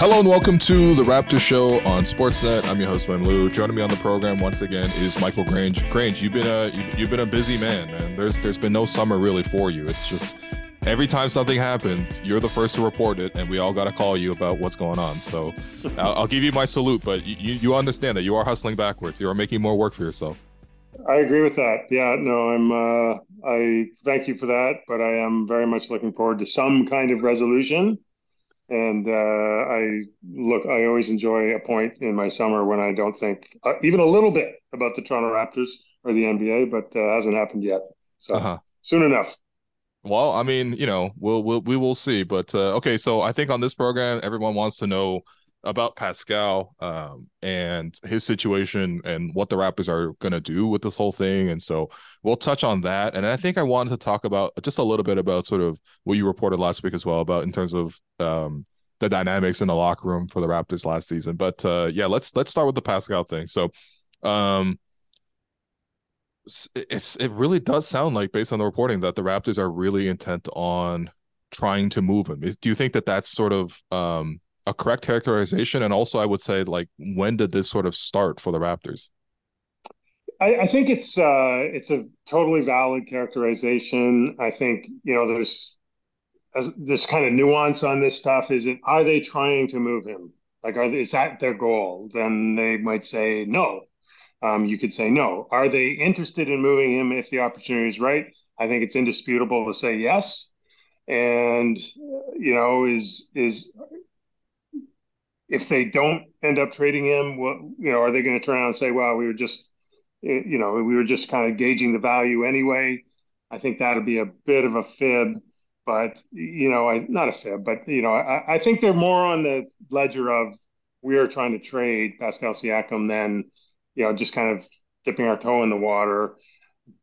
Hello and welcome to the Raptor Show on Sportsnet. I'm your host, Will Lou. Joining me on the program once again is Michael Grange. Grange, you've been a you, have been a busy man, man. There's there's been no summer really for you. It's just every time something happens, you're the first to report it, and we all got to call you about what's going on. So I'll, I'll, give you my salute, but you, you understand that you are hustling backwards. You are making more work for yourself. I agree with that. Yeah, no, I'm. Uh, I thank you for that, but I am very much looking forward to some kind of resolution and uh, I look, I always enjoy a point in my summer when I don't think uh, even a little bit about the Toronto Raptors or the NBA, but uh, hasn't happened yet. So uh-huh. soon enough. Well, I mean, you know, we'll, we'll we will see. But uh, okay, so I think on this program, everyone wants to know about Pascal um, and his situation and what the Raptors are going to do with this whole thing. And so we'll touch on that. And I think I wanted to talk about just a little bit about sort of what you reported last week as well about in terms of um, the dynamics in the locker room for the Raptors last season. But uh, yeah, let's let's start with the Pascal thing. So um, it's it really does sound like based on the reporting that the Raptors are really intent on trying to move him. Is, do you think that that's sort of um, a correct characterization? And also, I would say, like, when did this sort of start for the Raptors? I, I think it's uh, it's a totally valid characterization. I think you know there's this kind of nuance on this stuff. Is it are they trying to move him? Like, are is that their goal? Then they might say no. Um, you could say no. Are they interested in moving him if the opportunity is right? I think it's indisputable to say yes. And you know, is is if they don't end up trading him, what you know, are they going to turn around and say, "Well, we were just, eh, you know, we were just kind of gauging the value anyway"? I think that'd be a bit of a fib, but you know, I, not a fib, but you know, I, I think they're more on the ledger of we are trying to trade Pascal Siakam than you know just kind of dipping our toe in the water.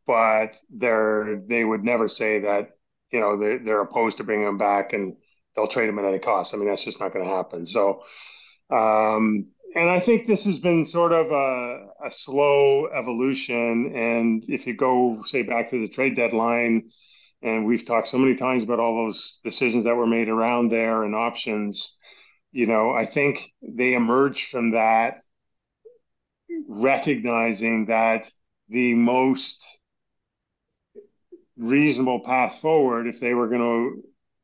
But they're they would never say that you know they're, they're opposed to bringing him back and they'll trade him at any cost. I mean, that's just not going to happen. So um, and I think this has been sort of a, a, slow evolution. And if you go, say, back to the trade deadline, and we've talked so many times about all those decisions that were made around there and options, you know, I think they emerged from that recognizing that the most reasonable path forward, if they were going to,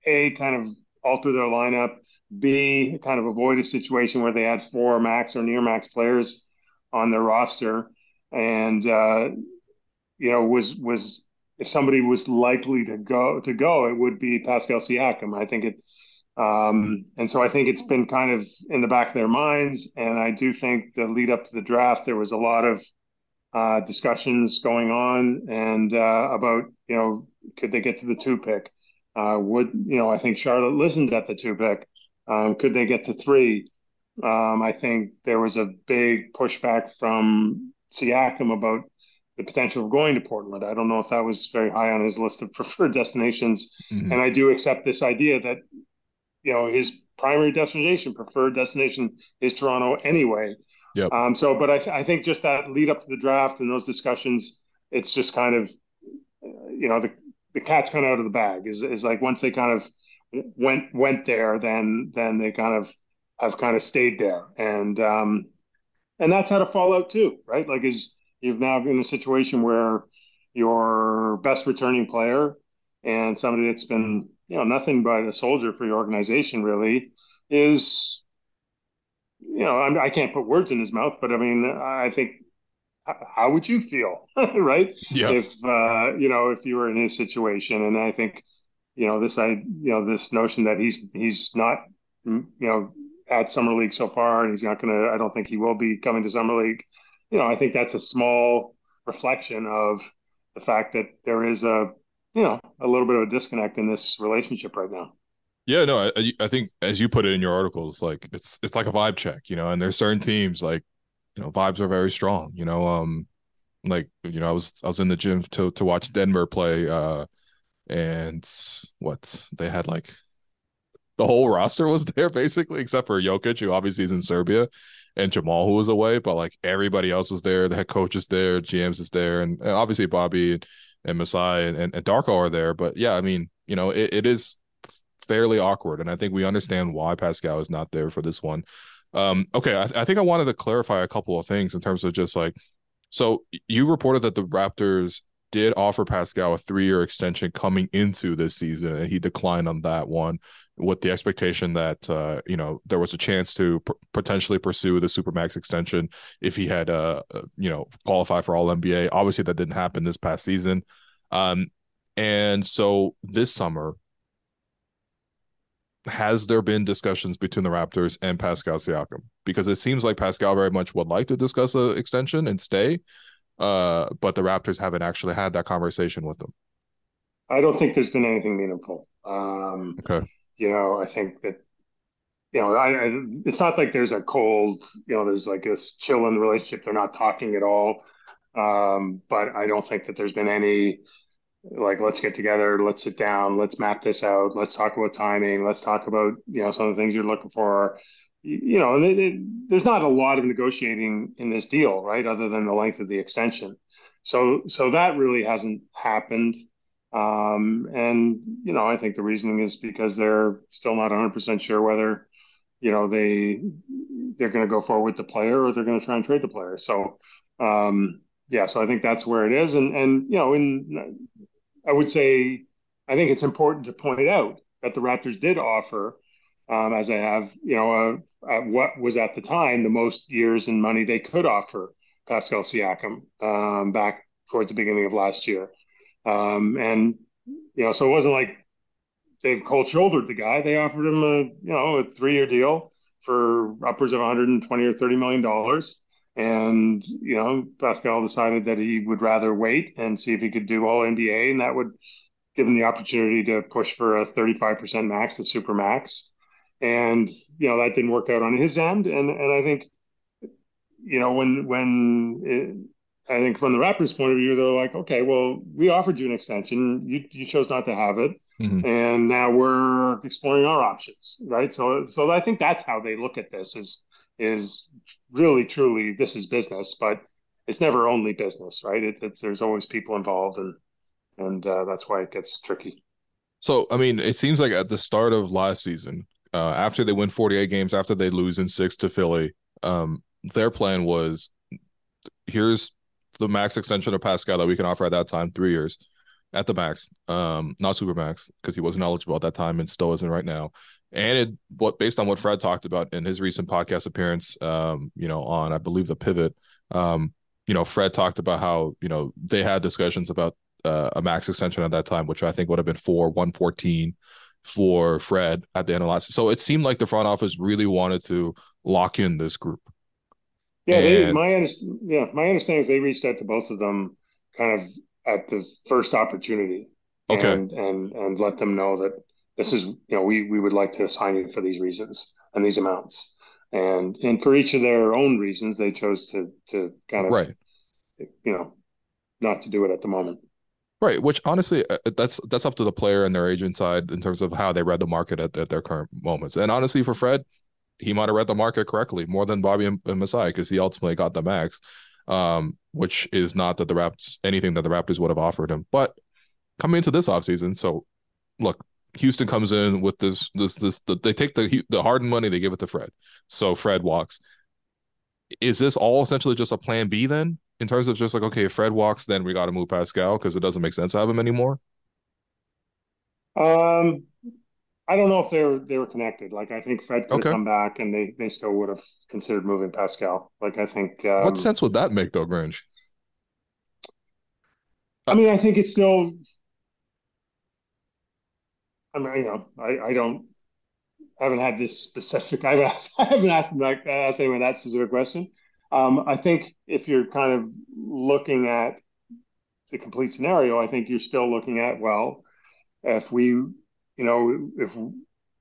A, kind of alter their lineup B, kind of avoid a situation where they had four max or near max players on their roster, and uh, you know was was if somebody was likely to go to go, it would be Pascal Siakam. I think it, um, and so I think it's been kind of in the back of their minds, and I do think the lead up to the draft there was a lot of uh, discussions going on and uh, about you know could they get to the two pick. Uh, would you know? I think Charlotte listened at the two pick, um, could they get to three? Um, I think there was a big pushback from Siakam about the potential of going to Portland. I don't know if that was very high on his list of preferred destinations. Mm-hmm. And I do accept this idea that, you know, his primary destination, preferred destination is Toronto anyway. Yep. Um, so, but I, th- I think just that lead up to the draft and those discussions, it's just kind of, you know, the, the cat's kind of out of the bag is, is like once they kind of went went there, then then they kind of have kind of stayed there, and um, and that's had a fallout too, right? Like, is you've now been in a situation where your best returning player and somebody that's been you know nothing but a soldier for your organization really is you know I'm, I can not put words in his mouth, but I mean I think how would you feel, right? Yeah. If uh, you know if you were in his situation, and I think you know this I you know this notion that he's he's not you know at summer league so far and he's not going to I don't think he will be coming to summer league. You know I think that's a small reflection of the fact that there is a you know a little bit of a disconnect in this relationship right now. Yeah, no, I, I think as you put it in your articles, like it's it's like a vibe check, you know, and there's certain teams like you know vibes are very strong, you know, um, like you know I was I was in the gym to to watch Denver play uh and what they had like the whole roster was there basically, except for Jokic, who obviously is in Serbia, and Jamal, who was away, but like everybody else was there. The head coach is there, GMs is there, and, and obviously Bobby and, and Masai and, and, and, Darko are there. But yeah, I mean, you know, it, it is fairly awkward, and I think we understand why Pascal is not there for this one. Um, okay, I, I think I wanted to clarify a couple of things in terms of just like, so you reported that the Raptors did offer Pascal a three-year extension coming into this season, and he declined on that one with the expectation that uh, you know there was a chance to potentially pursue the supermax extension if he had uh, uh you know qualified for all NBA. Obviously, that didn't happen this past season, um, and so this summer has there been discussions between the Raptors and Pascal Siakam? Because it seems like Pascal very much would like to discuss an extension and stay, uh, but the Raptors haven't actually had that conversation with them. I don't think there's been anything meaningful. Um, okay. You know, I think that you know, I, I, it's not like there's a cold, you know, there's like this chill in the relationship. They're not talking at all. Um, but I don't think that there's been any like let's get together let's sit down let's map this out let's talk about timing let's talk about you know some of the things you're looking for you know it, it, there's not a lot of negotiating in this deal right other than the length of the extension. So so that really hasn't happened. Um, and you know i think the reasoning is because they're still not 100% sure whether you know they they're going to go forward with the player or they're going to try and trade the player. So um, yeah so i think that's where it is. And and you know in I would say I think it's important to point out that the Raptors did offer, um, as I have, you know, uh, what was at the time the most years and money they could offer Pascal Siakam um, back towards the beginning of last year. Um, and, you know, so it wasn't like they've cold shouldered the guy. They offered him a, you know, a three year deal for upwards of 120 or 30 million dollars. And, you know, Pascal decided that he would rather wait and see if he could do all NBA, and that would give him the opportunity to push for a 35% max, the super max. And, you know, that didn't work out on his end. And, and I think, you know, when, when it, I think from the Raptors' point of view, they're like, okay, well, we offered you an extension. You, you chose not to have it. Mm-hmm. And now we're exploring our options, right? So, so I think that's how they look at this is, is really truly this is business, but it's never only business, right? It, it's there's always people involved, and and uh, that's why it gets tricky. So, I mean, it seems like at the start of last season, uh, after they win 48 games, after they lose in six to Philly, um, their plan was here's the max extension of Pascal that we can offer at that time, three years at the max, um, not super max because he wasn't eligible at that time and still isn't right now. And it what based on what Fred talked about in his recent podcast appearance, um, you know, on I believe the pivot, um, you know, Fred talked about how you know they had discussions about uh, a max extension at that time, which I think would have been for one fourteen for Fred at the end of last. So it seemed like the front office really wanted to lock in this group. Yeah, and... they, my yeah, my understanding is they reached out to both of them kind of at the first opportunity. Okay. And and and let them know that this is you know we we would like to assign you for these reasons and these amounts and and for each of their own reasons they chose to to kind of right you know not to do it at the moment right which honestly uh, that's that's up to the player and their agent side in terms of how they read the market at, at their current moments and honestly for fred he might have read the market correctly more than bobby and, and masai because he ultimately got the max um, which is not that the raps anything that the raptors would have offered him but coming into this offseason so look Houston comes in with this this this the, they take the the Harden money they give it to Fred. So Fred walks. Is this all essentially just a plan B then? In terms of just like okay, if Fred walks, then we got to move Pascal because it doesn't make sense to have him anymore. Um, I don't know if they were they were connected. Like I think Fred could okay. come back and they they still would have considered moving Pascal. Like I think. Um, what sense would that make though, Grange? I mean, I think it's still I mean, you know, I, I don't I haven't had this specific. I haven't asked, I haven't asked, asked anyone that specific question. Um, I think if you're kind of looking at the complete scenario, I think you're still looking at well, if we, you know, if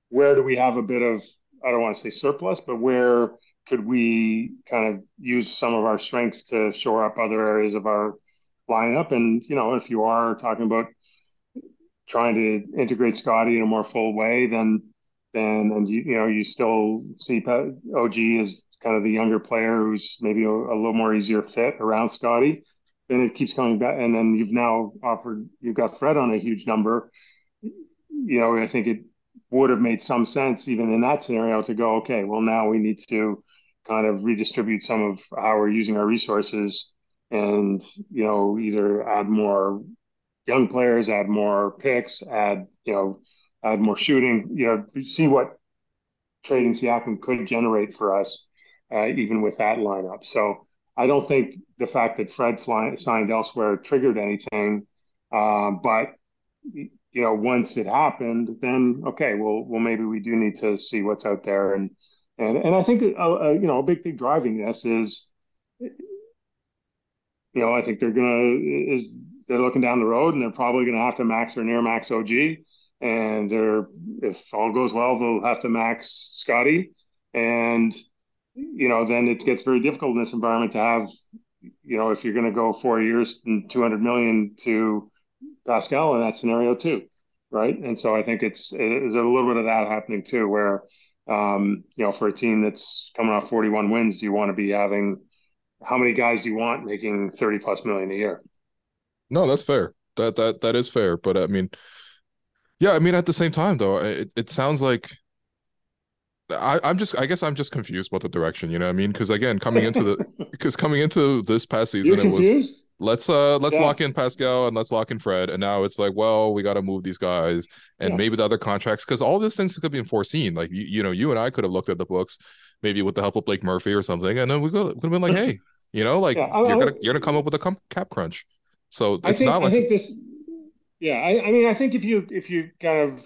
where do we have a bit of I don't want to say surplus, but where could we kind of use some of our strengths to shore up other areas of our lineup? And you know, if you are talking about trying to integrate Scottie in a more full way, then then and you you know you still see OG as kind of the younger player who's maybe a, a little more easier fit around Scottie. Then it keeps coming back, and then you've now offered you've got Fred on a huge number. You know, I think it would have made some sense even in that scenario to go, okay, well now we need to kind of redistribute some of how we're using our resources and you know either add more young players, add more picks, add you know add more shooting, you know see what trading Siakam could generate for us uh, even with that lineup. So I don't think the fact that Fred fly, signed elsewhere triggered anything, uh, but you know once it happened, then okay, well well maybe we do need to see what's out there and and and I think uh, uh, you know a big thing driving this is you know, I think they're gonna is they're looking down the road and they're probably gonna have to max or near max OG. And they're if all goes well, they'll have to max Scottie, And you know, then it gets very difficult in this environment to have, you know, if you're gonna go four years and two hundred million to Pascal in that scenario too. Right. And so I think it's there's a little bit of that happening too, where um, you know, for a team that's coming off 41 wins, do you want to be having how many guys do you want making 30 plus million a year? No, that's fair. That that that is fair. But I mean, yeah, I mean at the same time though, it, it sounds like I, I'm just I guess I'm just confused about the direction, you know what I mean? Because again, coming into the because coming into this past season, it was let's uh let's yeah. lock in Pascal and let's lock in Fred. And now it's like, well, we gotta move these guys and yeah. maybe the other contracts because all those things could be foreseen. Like you, you know, you and I could have looked at the books, maybe with the help of Blake Murphy or something, and then we could have been like, hey, you know, like yeah, you're gonna you're gonna come up with a cap crunch. So it's think, not like I think this. Yeah, I, I mean, I think if you if you kind of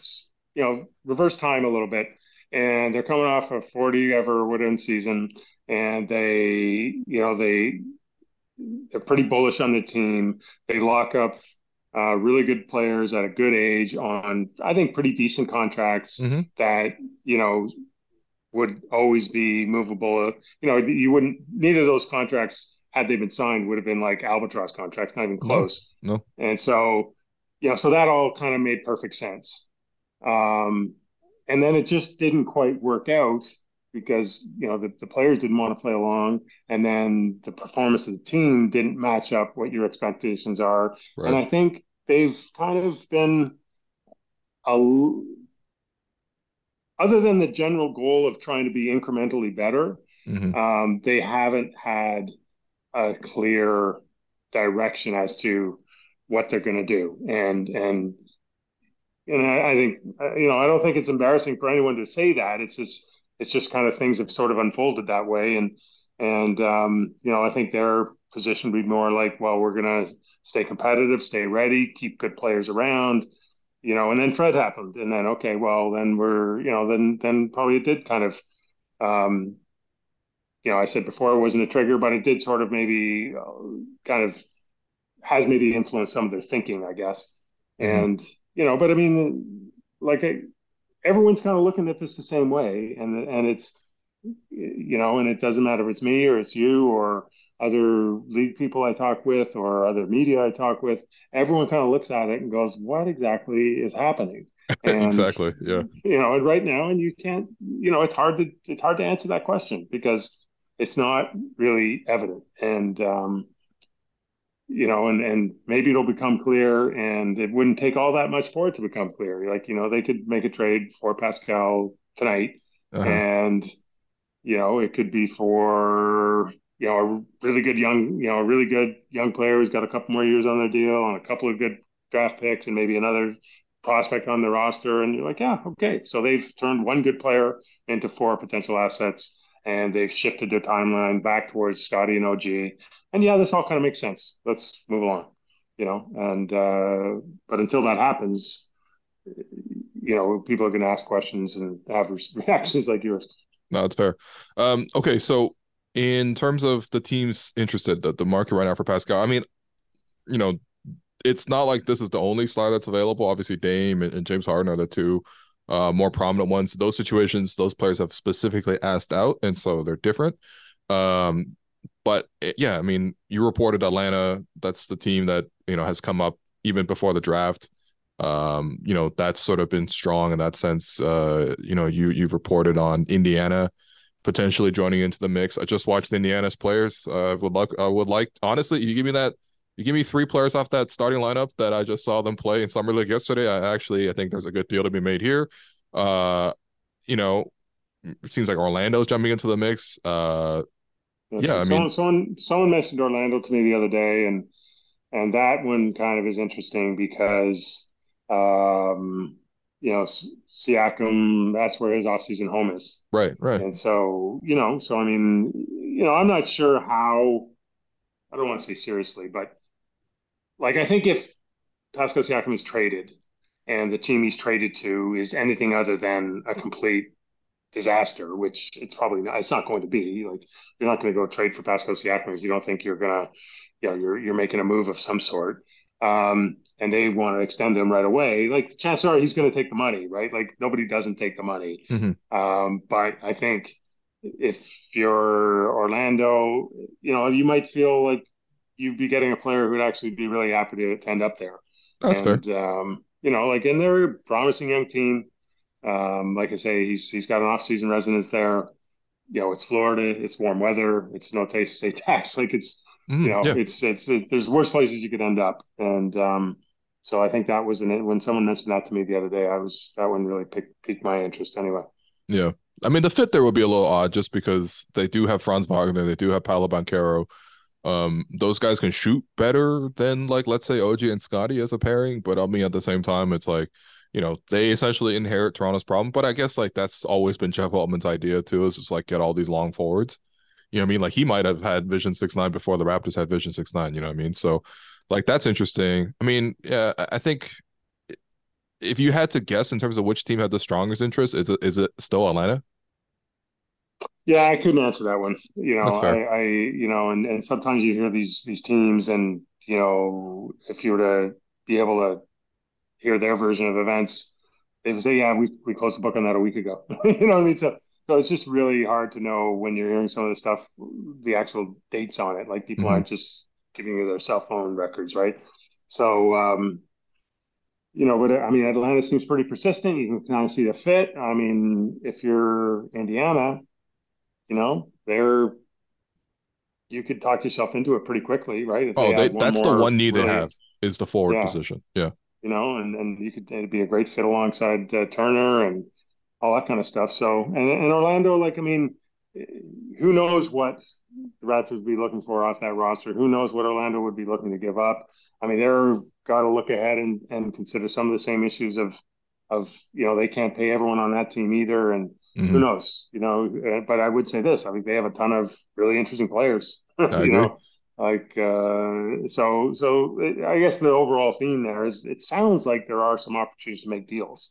you know reverse time a little bit, and they're coming off a 40 ever wooden season, and they you know they they're pretty bullish on the team. They lock up uh, really good players at a good age on, I think, pretty decent contracts mm-hmm. that you know would always be movable. You know, you wouldn't neither of those contracts had they been signed would have been like albatross contracts, not even close. No. no. And so, you know, so that all kind of made perfect sense. Um, and then it just didn't quite work out because you know the, the players didn't want to play along, and then the performance of the team didn't match up what your expectations are. Right. And I think they've kind of been a other than the general goal of trying to be incrementally better, mm-hmm. um, they haven't had a clear direction as to what they're going to do. And and and I, I, think uh, you know I don't think it's embarrassing for anyone to say that. It's just it's just kind of things have sort of unfolded that way. And and um, you know I think their position would be more like, well, we're going to stay competitive, stay ready, keep good players around you know, and then Fred happened, and then okay, well, then we're, you know, then then probably it did kind of, um, you know, I said before it wasn't a trigger, but it did sort of maybe uh, kind of has maybe influenced some of their thinking, I guess, mm-hmm. and you know, but I mean, like I, everyone's kind of looking at this the same way, and and it's you know, and it doesn't matter if it's me or it's you or other league people I talk with or other media I talk with, everyone kind of looks at it and goes, "What exactly is happening?" And, exactly. Yeah. You know, and right now, and you can't. You know, it's hard to it's hard to answer that question because it's not really evident, and um, you know, and and maybe it'll become clear, and it wouldn't take all that much for it to become clear. Like you know, they could make a trade for Pascal tonight, uh-huh. and you know, it could be for you know, a really good young, you know, a really good young player who's got a couple more years on their deal and a couple of good draft picks and maybe another prospect on the roster. And you're like, yeah, okay. So they've turned one good player into four potential assets and they've shifted their timeline back towards Scottie and OG. And yeah, this all kind of makes sense. Let's move along, you know, and, uh, but until that happens, you know, people are going to ask questions and have reactions like yours. No, that's fair. Um, okay, so in terms of the teams interested, the, the market right now for Pascal, I mean, you know, it's not like this is the only star that's available. Obviously, Dame and, and James Harden are the two uh, more prominent ones. Those situations, those players have specifically asked out, and so they're different. Um, but it, eh, yeah, I mean, you reported Atlanta. That's the team that you know has come up even before the draft. Um, you know, that's sort of been strong in that sense. Uh, you know, you you've reported on Indiana potentially joining into the mix. I just watched Indiana's players. Uh, would like I would like honestly, if you give me that you give me three players off that starting lineup that I just saw them play in summer league yesterday. I actually I think there's a good deal to be made here. Uh, you know, it seems like Orlando's jumping into the mix. Uh, Yeah, yeah, I someone mean, someone someone mentioned Orlando to me the other day, and and that one kind of is interesting because um, you know Siakam, that's where his offseason home is, right, right. and so you know, so I mean, you know, I'm not sure how. I don't want to say seriously, but like I think if Pascal Siakam is traded and the team he's traded to is anything other than a complete disaster, which it's probably not, it's not going to be. Like you're not going to go trade for Pascal Siakam if you don't think you're gonna, you know, you're you're making a move of some sort. Um, and they want to extend him right away. Like the chances are he's going to take the money, right? Like nobody doesn't take the money. hmm Um, but I think if you're Orlando, you know, you might feel like you'd be getting a player who'd actually be really happy to end up there. That's fair. Um, you know, like, and they're a promising young team. Um, like I say, he's he's got an off-season residence there. You know, it's Florida, it's warm weather, it's no taste to state tax. Like it's, you hmm know, Yeah, it's it's it, there's worse places you could end up. And um, so I think that was an when someone mentioned that to me the other day, I was that one really piqued piqued my interest anyway. yeah. I mean, the fit there would be a little odd just because they do have Franz Wagner, they do have Paolo Banchero. Um, those guys can shoot better than like let's say OG and Scottie as a pairing, but I mean at the same time, it's like, you know, they essentially inherit Toronto's problem. But I guess like that's always been Jeff Weltman's idea too, is just like get all these long forwards. You know what I mean? Like he might have had Vision Six Nine before the Raptors had Vision Six Nine. You know what I mean? So, like that's interesting. I mean, yeah, I think if you had to guess in terms of which team had the strongest interest, is it is it still Atlanta? Yeah, I couldn't answer that one. You know. I, I, you know, and and sometimes you hear these these teams, and you know, if you were to be able to hear their version of events, they would say, "Yeah, we we closed the book on that a week ago." You know what I mean? So so it's just really hard to know when you're hearing some of the stuff, the actual dates on it. Like people hmm aren't just giving you their cell phone records, right? So um, you know, but I mean, Atlanta seems pretty persistent. You can kind of see the fit. I mean, if you're Indiana, you know, they're you could talk yourself into it pretty quickly, right? If Oh, they one that's the one need they have is the forward yeah, position. Yeah. you know, and and you could it'd be a great fit alongside uh, Turner and all that kind of stuff. So, and and Orlando, like, I mean, who knows what the Raptors would be looking for off that roster? Who knows what Orlando would be looking to give up? I mean, they're got to look ahead and and consider some of the same issues of of you know they can't pay everyone on that team either, and who hmm knows, you know. Uh, but I would say this: I think they have a ton of really interesting players, you agree. know. Like uh, so, so I guess the overall theme there is it sounds like there are some opportunities to make deals,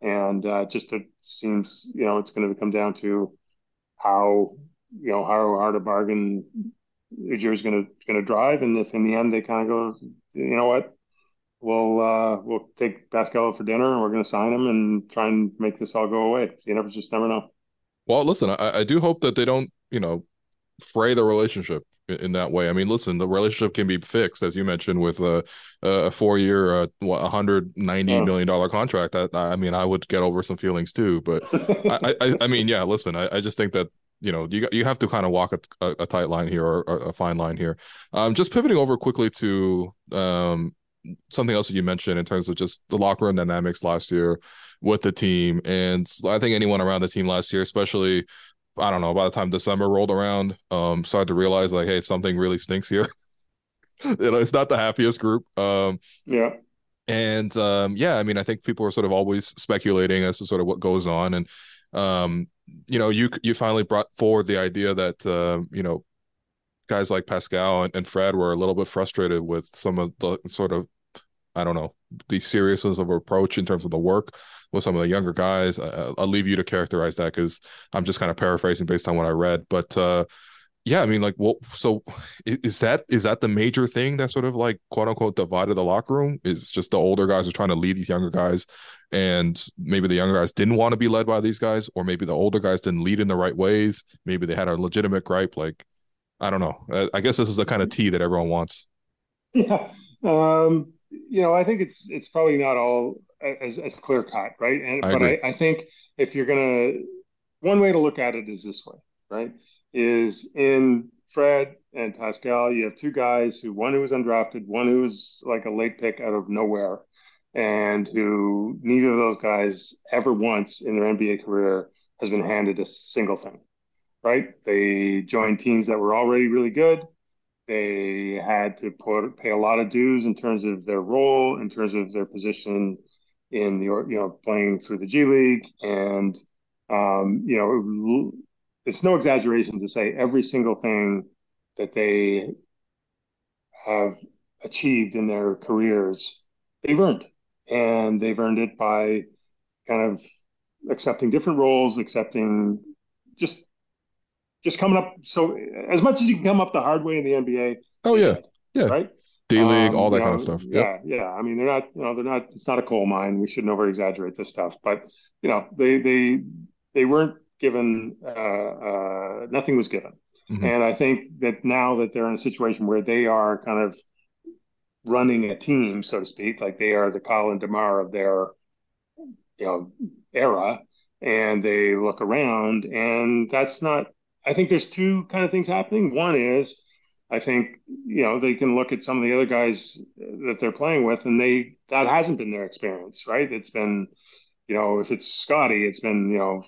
and uh, just it seems you know it's going to come down to how you know how hard a bargain is going to going to drive, and if in the end they kind of go, you know what, we'll uh, we'll take Pascal for dinner and we're going to sign him and try and make this all go away. You never just never know. Well, listen, I, I do hope that they don't, you know, fray the relationship in, in that way. I mean, listen, the relationship can be fixed, as you mentioned, with a a four year, uh, what, 190 Uh, million dollar contract. I, I mean, I would get over some feelings too. But I, I, I mean, yeah, listen, I, I just think that you know you you have to kind of walk a, a, a tight line here or, or a fine line here. Um, just pivoting over quickly to um something else that you mentioned in terms of just the locker room dynamics last year with the team. And I think anyone around the team last year, especially, I don't know, by the time December rolled around, um, started to realize like, hey, something really stinks here. you know, it's not the happiest group. Um, yeah, and um, yeah, I mean, I think people are sort of always speculating as to sort of what goes on. And um, you know, you you finally brought forward the idea that uh, you know guys like Pascal and, and Fred were a little bit frustrated with some of the sort of I don't know the seriousness of approach in terms of the work with some of the younger guys. I, I'll leave you to characterize that because I'm just kind of paraphrasing based on what I read. But uh, yeah, I mean, like, well, so is that is that the major thing that sort of like quote unquote divided the locker room? Is just the older guys are trying to lead these younger guys, and maybe the younger guys didn't want to be led by these guys, or maybe the older guys didn't lead in the right ways. Maybe they had a legitimate gripe. Like, I don't know. I, I guess this is the kind of tea that everyone wants. yeah. Um, you know, I think it's it's probably not all as, as clear cut, right? And I but. I, I think if you're gonna one way to look at it is this way, right? Is in Fred and Pascal, you have two guys who one who was undrafted, one who was like a late pick out of nowhere, and who neither of those guys ever once in their NBA career has been handed a single thing, right? They joined teams that were already really good. They had to put pay a lot of dues in terms of their role, in terms of their position in the you know playing through the G League, and um, you know it's no exaggeration to say every single thing that they have achieved in their careers they've earned, and they've earned it by kind of accepting different roles, accepting just just coming up. So as much as you can come up the hard way in the NBA. Oh yeah, yeah. Right. D League, Um, all that you kind of stuff. Yeah, Yep. yeah. I mean, they're not, you know, they're not. It's not a coal mine. We shouldn't over exaggerate this stuff, but you know, they they they weren't given. Uh, uh, nothing was given, Mhm. and I think that now that they're in a situation where they are kind of running a team, so to speak, like they are the Kyle and DeMar of their, you know, era, and they look around, and that's not. I think there's two kind of things happening. One is I think you know they can look at some of the other guys that they're playing with, and they that hasn't been their experience, right? It's been, you know, if it's Scottie, it's been you know,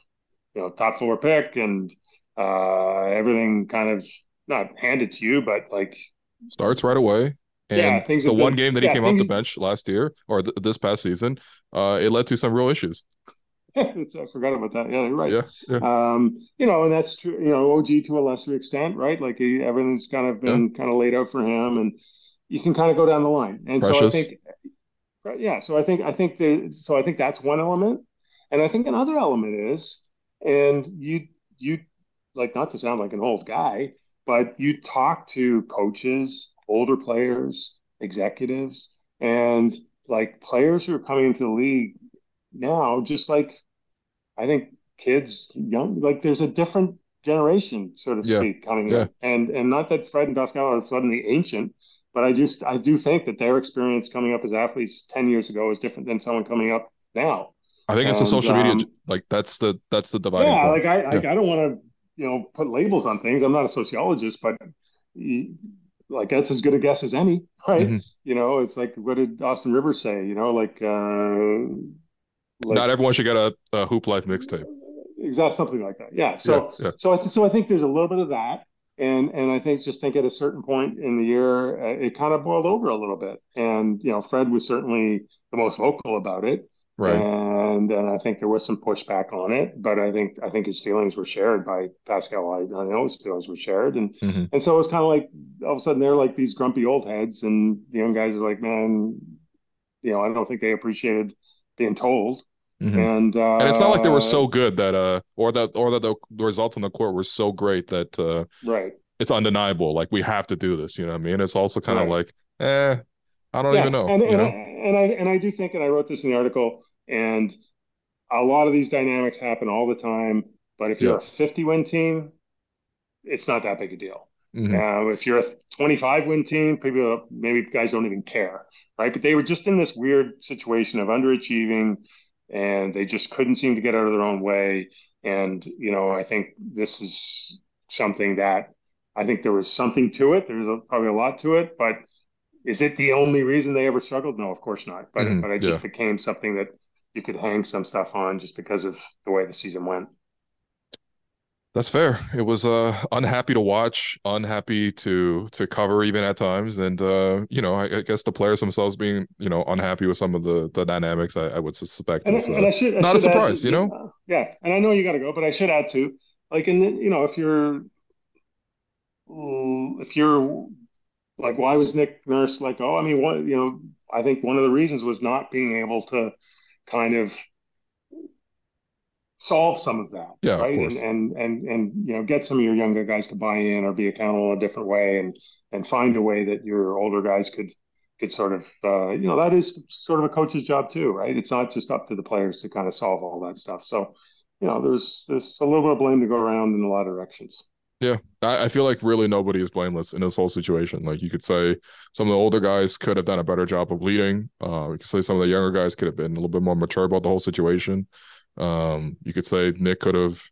you know, top floor pick and uh, everything kind of not handed to you, but like Starts right away. And Yeah, things the have one been- game that he yeah, came off the bench last year or th- this past season, uh, it led to some real issues. I forgot about that. Yeah, you're right. Yeah, yeah. Um, you know, and that's true. You know, OG to a lesser extent, right? Like he, everything's kind of been kind of laid out for him, and you can kind of go down the line. And Precious. so I think, yeah. So I think I think the so I think that's one element, and I think another element is, and you you like not to sound like an old guy, but you talk to coaches, older players, executives, and like players who are coming into the league now, just like I think kids, young, like there's a different generation, so to Yeah, speak, coming yeah. in. And and not that Fred and Pascal are suddenly ancient, but I just I do think that their experience coming up as athletes 10 years ago is different than someone coming up now. I think it's the social media um, like that's the that's the dividing Yeah, point. like I like I don't want to, you know, put labels on things. I'm not a sociologist, but like that's as good a guess as any, right? Mhm. You know, it's like what did Austin Rivers say? You know, like uh like Not everyone should get a, a hoop life mixtape. exactly something like that. Yeah. So yeah, yeah. so I th- so I think there's a little bit of that, and and I think just think at a certain point in the year, uh, it kind of boiled over a little bit, and you know, Fred was certainly the most vocal about it, Right. and and I think there was some pushback on it, but I think I think his feelings were shared by Pascal. I, I know his feelings were shared, and Mhm. and so it was kind of like all of a sudden they're like these grumpy old heads, and the young guys are like, man, you know, I don't think they appreciated being told, Mhm. and uh, And it's not like they were so good that uh or that or that the, the results on the court were so great that uh right. it's undeniable. Like we have to do this, you know what I mean? It's also kind of Right. like, eh, I don't even know. And, you and, know? and I and I do think, and I wrote this in the article, and a lot of these dynamics happen all the time. But if you're Yeah. a 50 win team, it's not that big a deal. Mhm. Uh, if you're a 25 win team, people maybe guys don't even care, right? But they were just in this weird situation of underachieving, and they just couldn't seem to get out of their own way. And you know, I think this is something that I think there was something to it. There's a, probably a lot to it, but is it the only reason they ever struggled? No, of course not. But Mhm, but it just became something that you could hang some stuff on just because of the way the season went. That's fair. It was uh unhappy to watch, unhappy to to cover even at times, and uh, you know, I, I guess the players themselves being, you know, unhappy with some of the the dynamics. I, I would suspect And, is and uh, I should not a should add- surprise, you know? uh, yeah, and I know you got to go, but I should add too, like in the, you know if you're mm, if you're like why was Nick Nurse like oh I mean what you know I think one of the reasons was not being able to kind of solve some of that Yeah, of right course. and, and and and you know get some of your younger guys to buy in or be accountable in a different way and and find a way that your older guys could could sort of uh, you know that is sort of a coach's job too right it's not just up to the players to kind of solve all that stuff so you know there's there's a little bit of blame to go around in a lot of directions Yeah, I feel like really nobody is blameless in this whole situation. Like you could say some of the older guys could have done a better job of leading. Uh, you could say some of the younger guys could have been a little bit more mature about the whole situation. Um, you could say Nick could have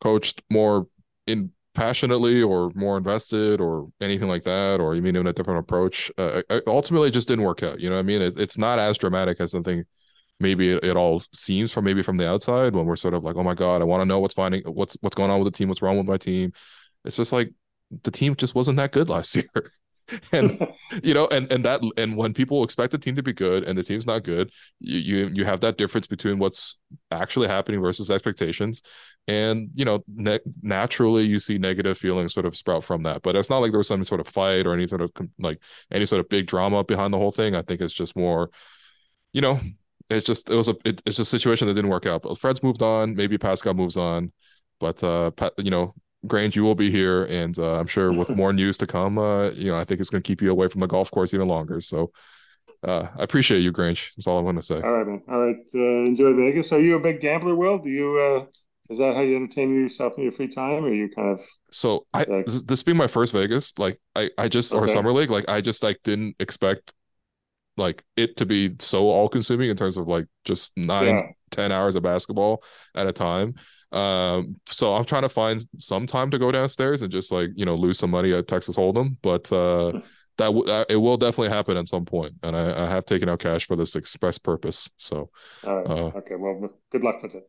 coached more in passionately or more invested or anything like that, or you mean in a different approach. Uh, ultimately, it just didn't work out. You know what I mean? It, it's not as dramatic as something maybe it, it, all seems from maybe from the outside when we're sort of like, oh my god, I want to know what's finding what's what's going on with the team, what's wrong with my team. It's just like the team just wasn't that good last year. and you know, and and that and when people expect the team to be good and the team's not good, you you, you have that difference between what's actually happening versus expectations, and you know, ne- naturally you see negative feelings sort of sprout from that. But it's not like there was some sort of fight or any sort of like any sort of big drama behind the whole thing. I think it's just more, you know, it's just it was a it, it's just a situation that didn't work out. But Fred's moved on, maybe Pascal moves on, but uh, you know, Grange, you will be here, and uh, I'm sure with more news to come, uh, you know, I think it's going to keep you away from the golf course even longer. So, uh, I appreciate you, Grange. That's all I want to say. All right, man. All right. Uh, enjoy Vegas. Are you a big gambler, Will? Do you? Uh, is that how you entertain yourself in your free time, or you kind of? So I like... this, this being my first Vegas, like I I just okay. or summer league, like I just like didn't expect like it to be so all consuming in terms of like just nine, yeah. ten hours of basketball at a time. Um, so I'm trying to find some time to go downstairs and just like you know lose some money at Texas Hold'em, but uh, that w- uh, it will definitely happen at some point, and I, I, have taken out cash for this express purpose. So, uh, okay, well, good luck with it.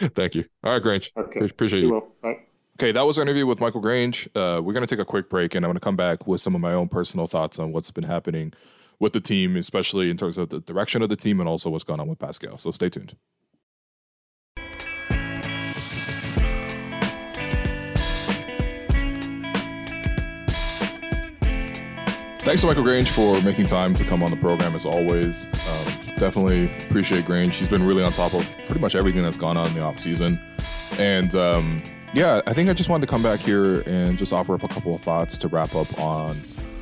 Thank you. All right, Grange. Okay, appreciate you. you. Okay, that was our interview with Michael Grange. Uh, we're going to take a quick break, and I'm going to come back with some of my own personal thoughts on what's been happening with the team, especially in terms of the direction of the team and also what's going on with Pascal. So stay tuned. Thanks to Michael Grange for making time to come on the program as always. Um, definitely appreciate Grange. He's been really on top of pretty much everything that's gone on in the off season. And um, yeah, I think I just wanted to come back here and just offer up a couple of thoughts to wrap up on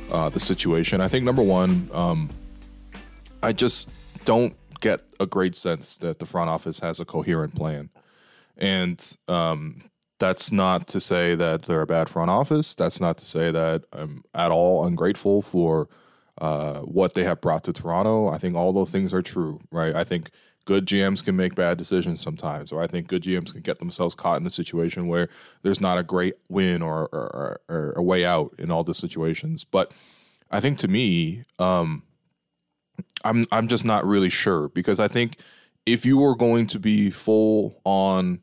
uh, the situation. I think number one, um, I just don't get a great sense that the front office has a coherent plan. And um, that's not to say that they're a bad front office. That's not to say that I'm at all ungrateful for uh, what they have brought to Toronto. I think all those things are true, right? I think good GMs can make bad decisions sometimes, or I think good GMs can get themselves caught in a situation where there's not a great win or, or, or a way out in all the situations. But I think to me, um, I'm I'm just not really sure because I think if you were going to be full on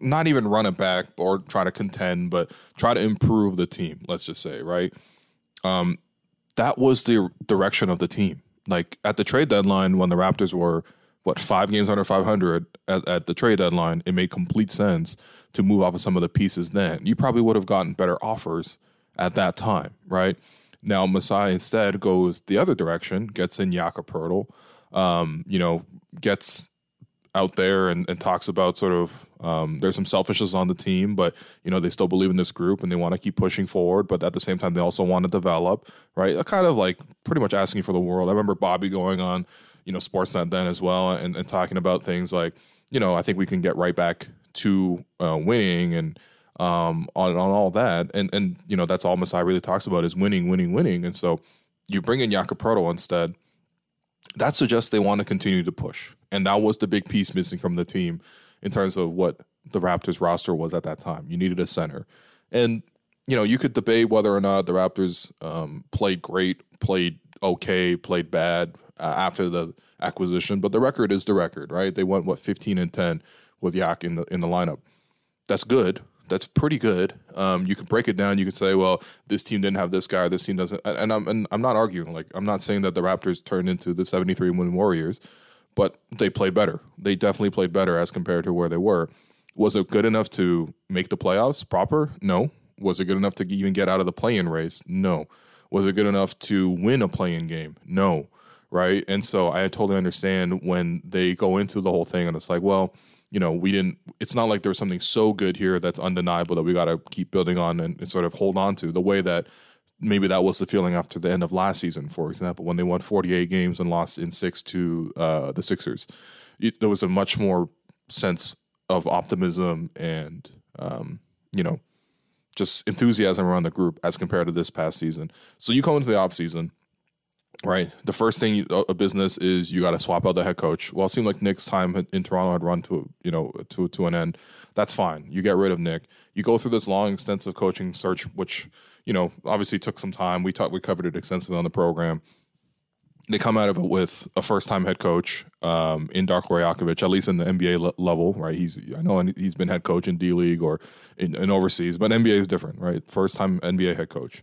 not even run it back or try to contend, but try to improve the team. Let's just say, right? Um, that was the direction of the team. Like at the trade deadline, when the Raptors were what five games under 500 at, at the trade deadline, it made complete sense to move off of some of the pieces. Then you probably would have gotten better offers at that time, right? Now Masai instead goes the other direction, gets in Poeltl, um, you know, gets out there and, and talks about sort of um, there's some selfishness on the team, but you know they still believe in this group and they want to keep pushing forward. But at the same time, they also want to develop, right? kind of like pretty much asking for the world. I remember Bobby going on, you know, Sportsnet then as well, and, and talking about things like, you know, I think we can get right back to uh, winning and um, on on all that, and and you know that's all Masai really talks about is winning, winning, winning. And so you bring in Jakob Poeltl instead. That suggests they want to continue to push, and that was the big piece missing from the team in terms of what the Raptors roster was at that time. You needed a center, and you know you could debate whether or not the Raptors um, played great, played okay, played bad uh, after the acquisition, but the record is the record, right? They went what fifteen and ten with Yak in the in the lineup. That's good. That's pretty good. Um, you can break it down. You could say, well, this team didn't have this guy, this team doesn't. And I'm and I'm not arguing. Like I'm not saying that the Raptors turned into the 73 win Warriors but they played better. They definitely played better as compared to where they were. Was it good enough to make the playoffs proper? No. Was it good enough to even get out of the play-in race? No. Was it good enough to win a play-in game? No. Right? And so I totally understand when they go into the whole thing and it's like, well, you know, we didn't it's not like there's something so good here that's undeniable that we got to keep building on and, and sort of hold on to the way that maybe that was the feeling after the end of last season, for example, when they won 48 games and lost in six to uh, the Sixers. It, there was a much more sense of optimism and, um, you know, just enthusiasm around the group as compared to this past season. So you come into the offseason right? The first thing a business is you got to swap out the head coach. Well, it seemed like Nick's time in Toronto had run to you know to to an end. That's fine. You get rid of Nick. You go through this long, extensive coaching search, which you know obviously took some time. We talked, we covered it extensively on the program. They come out of it with a first-time head coach um, in Darko Rajakovic, at least in the NBA le- level, right? He's I know he's been head coach in D League or in, in overseas, but NBA is different, right? First-time NBA head coach,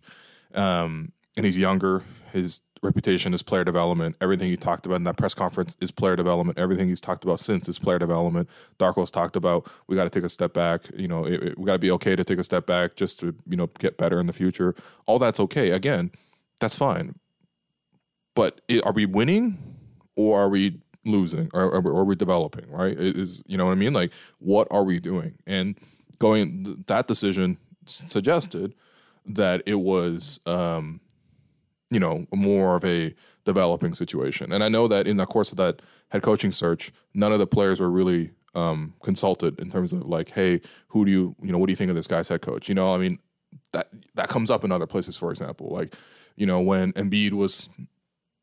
um, and he's younger. His reputation is player development. Everything he talked about in that press conference is player development. Everything he's talked about since is player development. Darko's talked about we got to take a step back. You know, it, it, we got to be okay to take a step back just to you know get better in the future. All that's okay. Again, that's fine. But it, are we winning or are we losing or, or are we developing? Right? Is you know what I mean? Like what are we doing? And going that decision suggested that it was. um you know, more of a developing situation. And I know that in the course of that head coaching search, none of the players were really um, consulted in terms of like, hey, who do you, you know, what do you think of this guy's head coach? You know, I mean, that that comes up in other places, for example, like, you know, when Embiid was,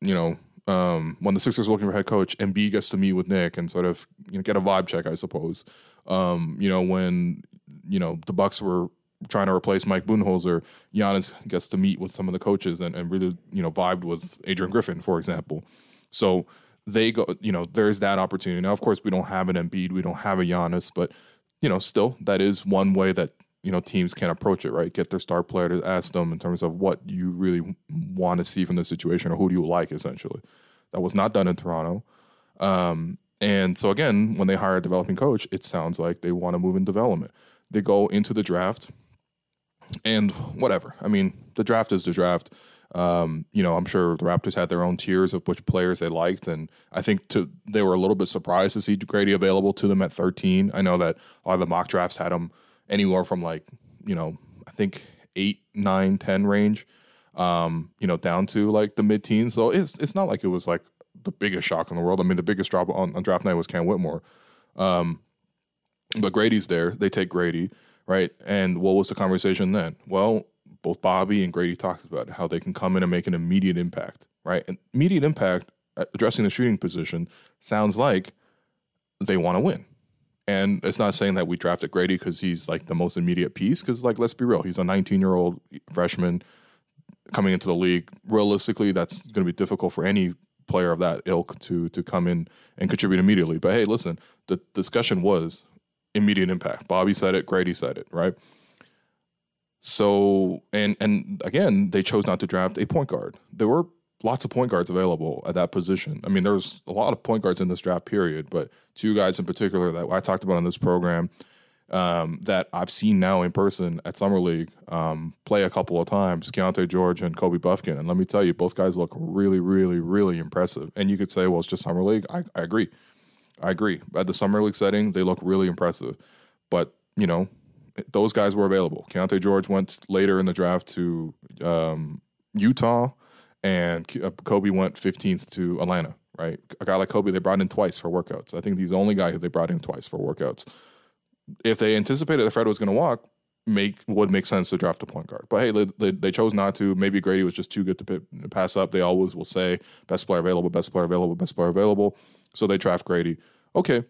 you know, um, when the Sixers were looking for head coach, Embiid gets to meet with Nick and sort of you know, get a vibe check, I suppose. Um, you know, when you know the Bucks were trying to replace Mike Budenholzer, Giannis gets to meet with some of the coaches and, and really, you know, vibed with Adrian Griffin, for example. So they go, you know, there's that opportunity. Now, of course, we don't have an Embiid, we don't have a Giannis, but you know, still that is one way that you know teams can approach it, right? Get their star player to ask them in terms of what you really want to see from the situation or who do you like, essentially. That was not done in Toronto. Um, and so again, when they hire a developing coach, it sounds like they want to move in development. They go into the draft and whatever. I mean, the draft is the draft. Um, you know, I'm sure the Raptors had their own tiers of which players they liked, and I think to they were a little bit surprised to see Gradey available to them at 13. I know that a lot of the mock drafts had him anywhere from like you know I think eight, nine, ten range, um, you know, down to like the mid teens. So it's it's not like it was like the biggest shock in the world. I mean, the biggest drop on, on draft night was Cam Whitmore, um, but Gradey's there. They take Gradey right? And what was the conversation then? Well, both Bobby and Gradey talked about how they can come in and make an immediate impact, right? And immediate impact uh, addressing the shooting position sounds like they want to win. And it's not saying that we drafted Gradey because he's like the most immediate piece. Because, like, let's be real, he's a 19 year old freshman coming into the league. Realistically, that's going to be difficult for any player of that ilk to to come in and contribute immediately. But hey, listen, the discussion was immediate impact. Bobby said it, Gradey said it, right? So and and again, they chose not to draft a point guard. There were lots of point guards available at that position. I mean, there's a lot of point guards in this draft period, but two guys in particular that I talked about on this program um, that I've seen now in person at Summer League um, play a couple of times, Keyonte George and Kobe Bufkin. And let me tell you, both guys look really, really, really impressive. And you could say, well, it's just Summer League. I, I agree. I agree. At the summer league setting, they look really impressive. But you know, those guys were available. Keyonte George went later in the draft to um, Utah, and uh, Kobe went 15th to Atlanta. Right, a guy like Kobe, they brought in twice for workouts. I think he's the only guy who they brought in twice for workouts. If they anticipated that Fred was going to walk, make would make sense to draft a point guard. But hey, they, they, they, chose not to. Maybe Gradey was just too good to p- pass up. They always will say best player available, best player available, best player available. So they draft Gradey. Okay.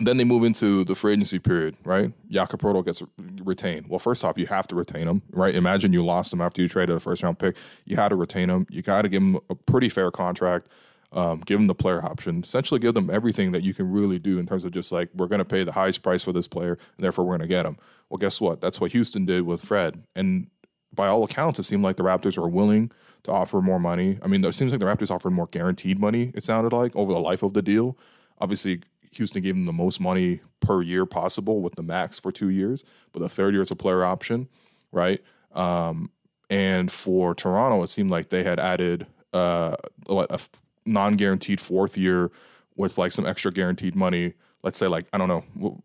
Then they move into the free agency period, right? Jakob gets retained. Well, first off, you have to retain him, right? Imagine you lost him after you traded a first round pick. You had to retain him. You got to give him a pretty fair contract. Um, give them the player option, essentially give them everything that you can really do in terms of just like we're going to pay the highest price for this player, and therefore we're going to get him. Well, guess what? That's what Houston did with Fred, and by all accounts, it seemed like the Raptors are willing to offer more money. I mean, it seems like the Raptors offered more guaranteed money. It sounded like over the life of the deal. Obviously, Houston gave them the most money per year possible with the max for two years, but the third year is a player option, right? Um, and for Toronto, it seemed like they had added uh, a non guaranteed fourth year with like some extra guaranteed money. Let's say, like, I don't know,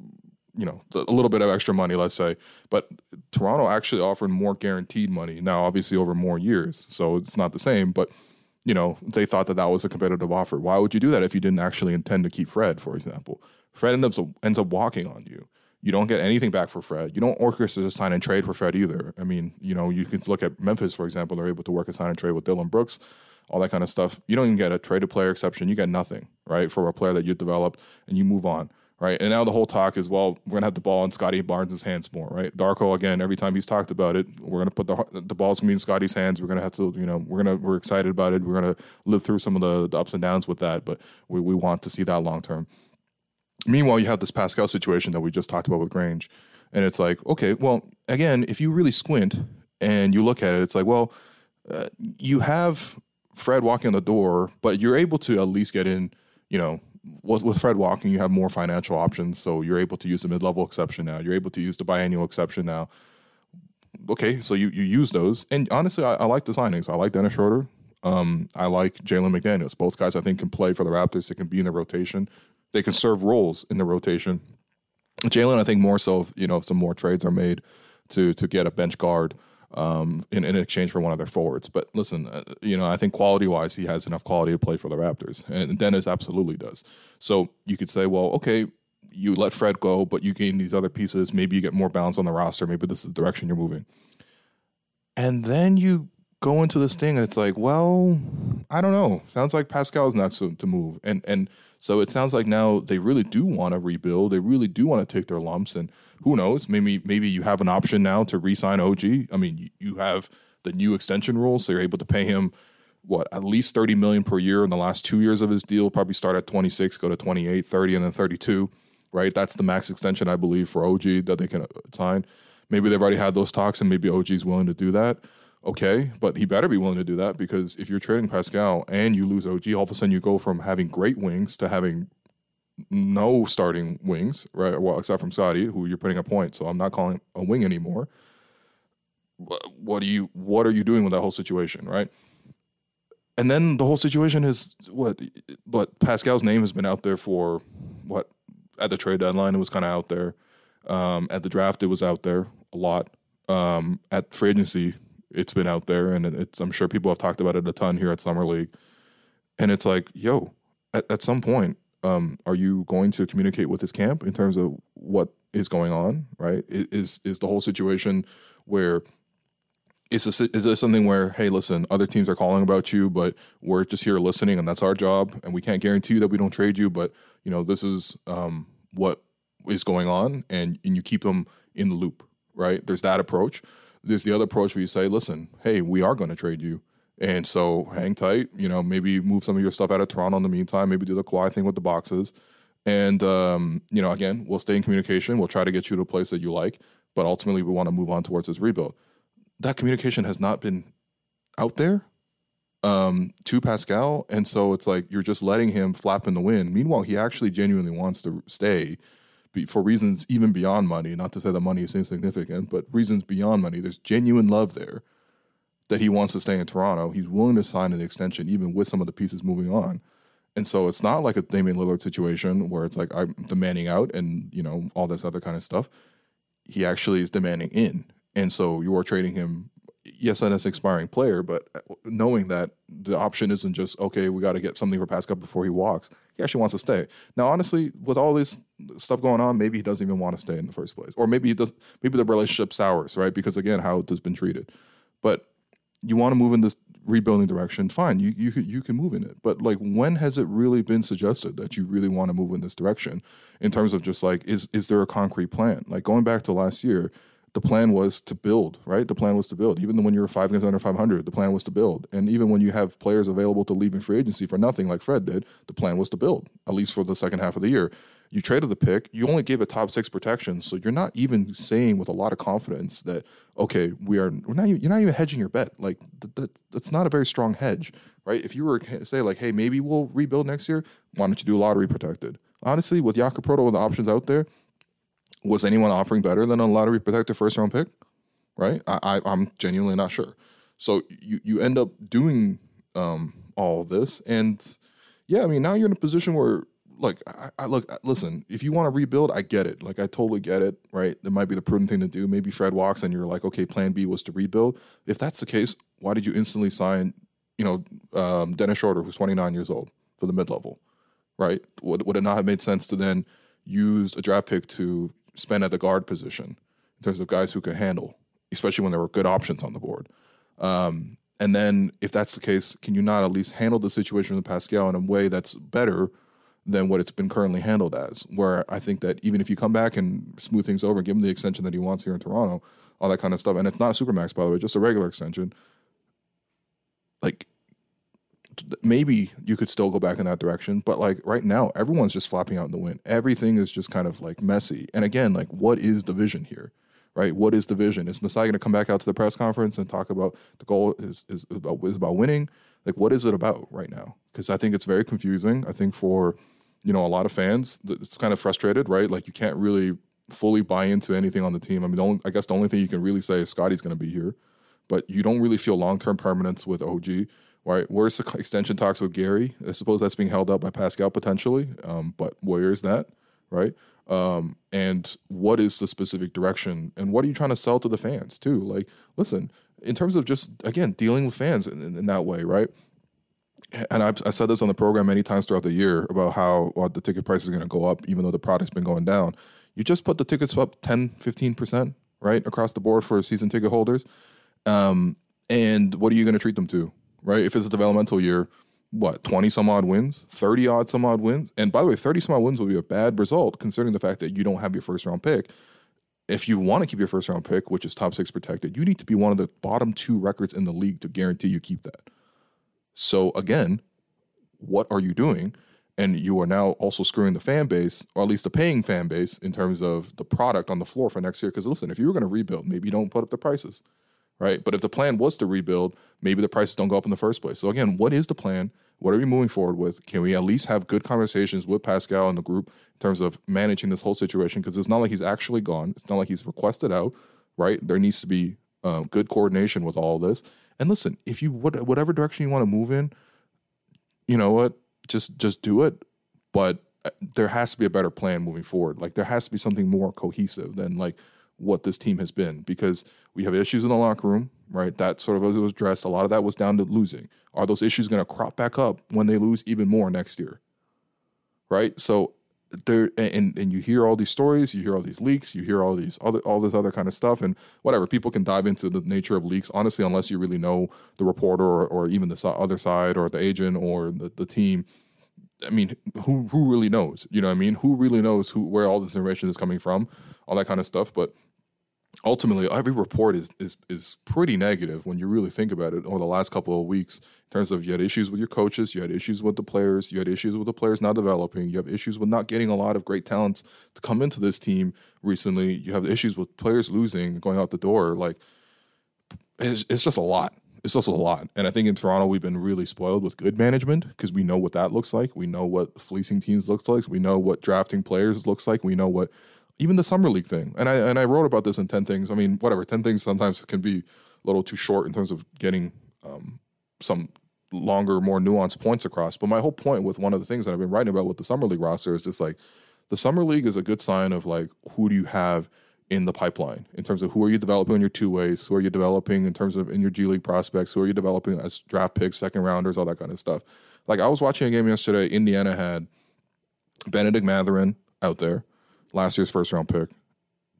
you know, a little bit of extra money, let's say. But Toronto actually offered more guaranteed money now, obviously over more years. So it's not the same, but you know, they thought that that was a competitive offer. Why would you do that if you didn't actually intend to keep Fred, for example? Fred ends up, ends up walking on you. You don't get anything back for Fred. You don't orchestrate a sign and trade for Fred either. I mean, you know, you can look at Memphis, for example. They're able to work a sign and trade with Dillon Brooks. all that kind of stuff. You don't even get a traded player exception. You get nothing, right, for a player that you developed and you move on, right? And now the whole talk is, well, we're gonna have the ball in Scottie Barnes' hands more, right? Darko again, every time he's talked about it, we're gonna put the the ball's gonna be in Scottie's hands. We're gonna have to, you know, we're gonna we're excited about it. We're gonna live through some of the, the ups and downs with that, but we, we want to see that long term. Meanwhile, you have this Pascal situation that we just talked about with Grange. And it's like, okay, well, again, if you really squint and you look at it, it's like, well, uh, you have Fred walking the door, but you're able to at least get in, you know, with, with Fred walking, you have more financial options. So you're able to use the mid level exception now. You're able to use the biannual exception now. Okay, so you, you use those. And honestly, I, I like the signings. I like Dennis Schroeder. Um, I like Jalen McDaniels. Both guys I think can play for the Raptors. They can be in the rotation. They can serve roles in the rotation. Jalen, I think more so, if, you know, if some more trades are made to to get a bench guard um, in, in exchange for one of their forwards. But listen, uh, you know, I think quality wise, he has enough quality to play for the Raptors, and Dennis absolutely does. So you could say, well, okay, you let Fred go, but you gain these other pieces. Maybe you get more balance on the roster. Maybe this is the direction you're moving. And then you go into this thing, and it's like, well, I don't know. Sounds like Pascal's next to, to move, and and so it sounds like now they really do want to rebuild. They really do want to take their lumps, and who knows? Maybe maybe you have an option now to re-sign OG. I mean, you have the new extension rules, so you're able to pay him what at least 30 million per year in the last two years of his deal. Probably start at 26, go to 28, 30, and then 32. Right, that's the max extension I believe for OG that they can uh, sign. Maybe they've already had those talks, and maybe OG is willing to do that okay, but he better be willing to do that because if you're trading Pascal and you lose OG, all of a sudden you go from having great wings to having no starting wings, right? Well, except from Scottie, who you're putting a point. So I'm not calling a wing anymore. What do you? What are you doing with that whole situation, right? And then the whole situation is what? But Pascal's name has been out there for what? At the trade deadline, it was kind of out there. Um, at the draft, it was out there a lot. Um, at free agency, it's been out there, and it's I'm sure people have talked about it a ton here at Summer League. And it's like, yo, at, at some point, um, are you going to communicate with his camp in terms of what is going on? Right? Is is the whole situation where is this is this something where hey, listen, other teams are calling about you, but we're just here listening, and that's our job, and we can't guarantee you that we don't trade you, but you know this is um, what is going on, and and you keep them in the loop, right? There's that approach there's the other approach where you say, listen, hey, we are going to trade you. And so hang tight, you know, maybe move some of your stuff out of Toronto in the meantime, maybe do the Kawhi thing with the boxes. And, um, you know, again, we'll stay in communication. We'll try to get you to a place that you like, but ultimately we want to move on towards this rebuild. That communication has not been out there um, to Pascal. And so it's like you're just letting him flap in the wind. Meanwhile, he actually genuinely wants to stay for reasons even beyond money. Not to say that money is insignificant, but reasons beyond money. There's genuine love there that he wants to stay in Toronto. He's willing to sign an extension, even with some of the pieces moving on. And so it's not like a Damian Lillard situation where it's like I'm demanding out and you know all this other kind of stuff. He actually is demanding in, and so you are trading him yes, an expiring player, but uh, knowing that the option isn't just okay, we got to get something for Pascal before he walks. He actually wants to stay. Now, honestly, with all this stuff going on, maybe he doesn't even want to stay in the first place, or maybe he does. Maybe the relationship sours, right? Because again, how it has been treated. But you want to move in this rebuilding direction, fine. You you you can move in it. But like, when has it really been suggested that you really want to move in this direction? In terms of just like, is is there a concrete plan? Like going back to last year the plan was to build, right? The plan was to build. Even when you were five games under 500, the plan was to build. And even when you have players available to leave in free agency for nothing, like Fred did, the plan was to build, at least for the second half of the year. You traded the pick, you only gave a top six protection. So you're not even saying with a lot of confidence that, okay, we are, we're not you're not even hedging your bet. Like, that, that, that's not a very strong hedge, right? If you were to say, like, hey, maybe we'll rebuild next year, why don't you do lottery protected? Honestly, with Jakob Poeltl and the options out there, was anyone offering better than a lottery protected first round pick? Right? I, I am genuinely not sure. So you you end up doing um, all this, and yeah, I mean now you're in a position where like I, I look listen if you want to rebuild i get it. Like i totally get it right? It might be the prudent thing to do. Maybe fred walks and you're like okay plan b was to rebuild. If that's the case why did you instantly sign you know um, dennis schroeder who's 29 years old for the mid-level right? Would, would it not have made sense to then use a draft pick to spend at the guard position in terms of guys who can handle, especially when there were good options on the board. Um, and then if that's the case, can you not at least handle the situation with Pascal in a way that's better than what it's been currently handled as? Where I think that even if you come back and smooth things over, and give him the extension that he wants here in Toronto, all that kind of stuff, and it's not a supermax by the way, just a regular extension. Like maybe you could still go back in that direction, but like right now, everyone's just flapping out in the wind. Everything is just kind of like messy. And again, like what is the vision here? Right? What is the vision? Is Masai going to come back out to the press conference and talk about the goal is is about is about winning? Like what is it about right now? Because I think it's very confusing. I think for you know a lot of fans, it's kind of frustrated, right? Like you can't really fully buy into anything on the team. I mean, only, I guess the only thing you can really say is Scottie's going to be here, but you don't really feel long term permanence with OG right? Where's the extension talks with Gary? I suppose that's being held up by Pascal potentially, um, but where is that, right? Um, and what is the specific direction? And what are you trying to sell to the fans too? Like, listen, in terms of just again dealing with fans in, in, in that way, right? And I've, I said this on the program many times throughout the year about how well, the ticket price is going to go up, even though the product's been going down. You just put the tickets up 10, 15%, right, across the board for season ticket holders. Um, and what are you going to treat them to? right? If it's a developmental year, what, 20 some odd wins, 30 odd some odd wins? And by the way, 30 some odd wins will be a bad result considering the fact that you don't have your first round pick. If you want to keep your first round pick, which is top six protected, you need to be one of the bottom two records in the league to guarantee you keep that. So again, what are you doing? And you are now also screwing the fan base, or at least the paying fan base, in terms of the product on the floor for next year. Because listen, if you were going to rebuild, maybe you don't put up the prices right? But if the plan was to rebuild, maybe the prices don't go up in the first place. So again, what is the plan? What are we moving forward with? Can we at least have good conversations with Pascal and the group in terms of managing this whole situation? Because it's not like he's actually gone. It's not like he's requested out, right? There needs to be um, good coordination with all this. And listen, if you what, whatever direction you want to move in, you know what? Just just do it. But uh, there has to be a better plan moving forward. Like there has to be something more cohesive than like what this team has been because we have issues in the locker room, right? That sort of was addressed. A lot of that was down to losing. Are those issues going to crop back up when they lose even more next year? Right? So there and and you hear all these stories, you hear all these leaks, you hear all these other all this other kind of stuff and whatever. People can dive into the nature of leaks honestly unless you really know the reporter or, or even the other side or the agent or the, the team. I mean, who who really knows? You know what I mean? Who really knows who where all this information is coming from? All that kind of stuff, but ultimately every report is is is pretty negative when you really think about it over the last couple of weeks in terms of you had issues with your coaches you had issues with the players you had issues with the players not developing you have issues with not getting a lot of great talents to come into this team recently you have issues with players losing going out the door like it's, it's just a lot. It's just a lot. And i think in toronto we've been really spoiled with good management because we know what that looks like. We know what fleecing teams looks like. We know what drafting players looks like. We know what even the summer league thing. And I and I wrote about this in ten things. I mean, whatever, ten things sometimes can be a little too short in terms of getting um, some longer, more nuanced points across. But my whole point with one of the things that I've been writing about with the summer league roster is just like the summer league is a good sign of like who do you have in the pipeline in terms of who are you developing in your two ways, who are you developing in terms of in your G League prospects, who are you developing as draft picks, second rounders, all that kind of stuff. Like I was watching a game yesterday, Indiana had Bennedict Mathurin out there last year's first round pick.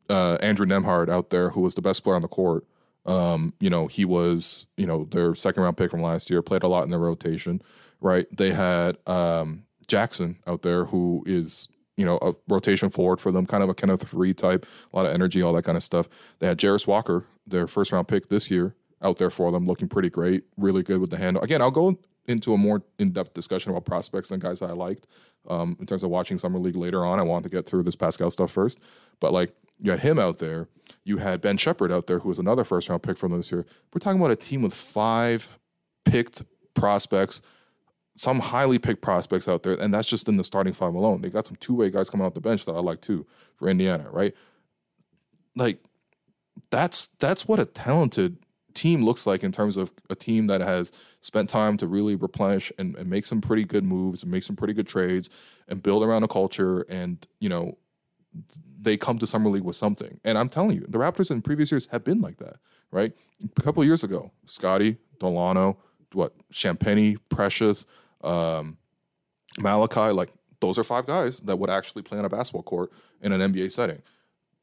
Uh, Andrew Nembhard out there, who was the best player on the court. Um, you know, he was, you know, their second round pick from last year, played a lot in their rotation, right? They had um, Jackson out there, who is, you know, a rotation forward for them, kind of a Kenneth Faried type, a lot of energy, all that kind of stuff. They had Jarace Walker, their first round pick this year, out there for them, looking pretty great, really good with the handle. Again, I'll go into a more in depth discussion about prospects and guys that I liked um, in terms of watching summer league later on. I wanted to get through this Pascal stuff first, but like you had him out there, you had Ben Sheppard out there, who was another first round pick from this year. We're talking about a team with five picked prospects, some highly picked prospects out there, and that's just in the starting five alone. They got some two way guys coming off the bench that I like too for Indiana, right? Like that's that's what a talented team looks like in terms of a team that has spent time to really replenish and, and make some pretty good moves and make some pretty good trades and build around a culture and you know they come to summer league with something. And i'm telling you the raptors in previous years have been like that right? A couple years ago scottie dalano what champagnie precious um, malachi like those are five guys that would actually play on a basketball court in an nba setting.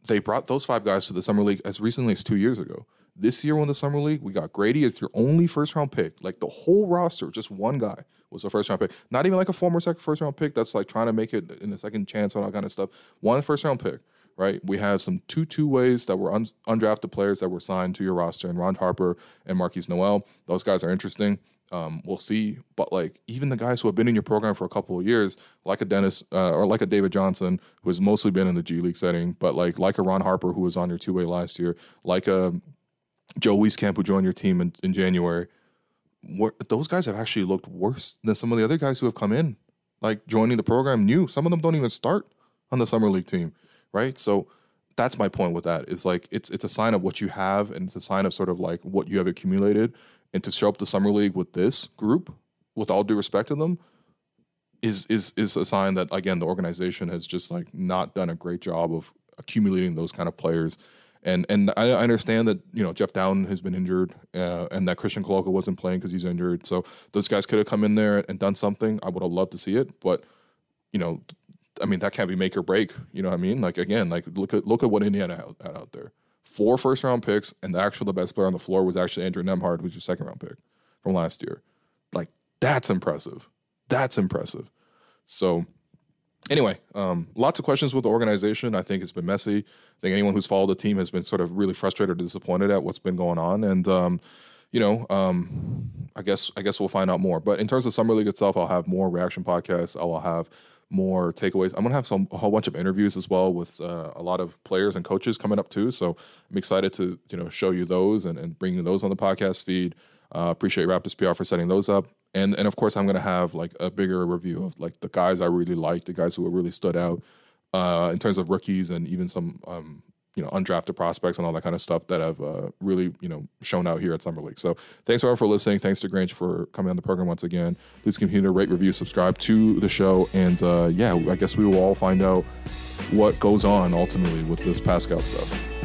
They brought those five guys to the summer league as recently as two years ago This year in the summer league, we got Gradey as your only first round pick. Like the whole roster, just one guy was a first round pick. Not even like a former second first round pick that's like trying to make it in a second chance and all kind of stuff. One first round pick, right? We have some two two ways that were un- undrafted players that were signed to your roster, and Ron Harper and Markquis Nowell. Those guys are interesting. Um, we'll see. But like even the guys who have been in your program for a couple of years, like a Dennis uh, or like a David Johnson, who has mostly been in the G League setting, but like like a Ron Harper who was on your two way last year, like a Joe Wieskamp who joined your team in, in January. those guys have actually looked worse than some of the other guys who have come in, like joining the program new. Some of them don't even start on the summer league team, right? So that's my point with that. Is like it's it's a sign of what you have, and it's a sign of sort of like what you have accumulated and to show up the summer league with this group, with all due respect to them, is is is a sign that again the organization has just like not done a great job of accumulating those kind of players. And and I, understand that you know Jeff Dowtin has been injured, uh, and that Christian Koloko wasn't playing because he's injured. So those guys could have come in there and done something. I would have loved to see it, but you know, I mean that can't be make or break. You know what I mean? Like again, like look at look at what Indiana had out there four first round picks, and the actual the best player on the floor was actually Andrew Nembhard, who's your second round pick from last year. Like that's impressive. That's impressive. So anyway, um, lots of questions with the organization. I think it's been messy. I think anyone who's followed the team has been sort of really frustrated or disappointed at what's been going on. And um, you know, um, I guess I guess we'll find out more. But in terms of summer league itself, I'll have more reaction podcasts. I will have more takeaways. I'm gonna have some a whole bunch of interviews as well with uh, a lot of players and coaches coming up too. So I'm excited to you know show you those and, and bring you those on the podcast feed. Uh, appreciate Raptors PR for setting those up, and and of course I'm gonna have like a bigger review of like the guys I really liked, the guys who really stood out uh, in terms of rookies and even some um, you know undrafted prospects and all that kind of stuff that have uh, really you know shown out here at Summer League. So thanks everyone for listening. Thanks to Grange for coming on the program once again. Please continue to rate, review, subscribe to the show, and uh, yeah, I guess we will all find out what goes on ultimately with this Pascal stuff.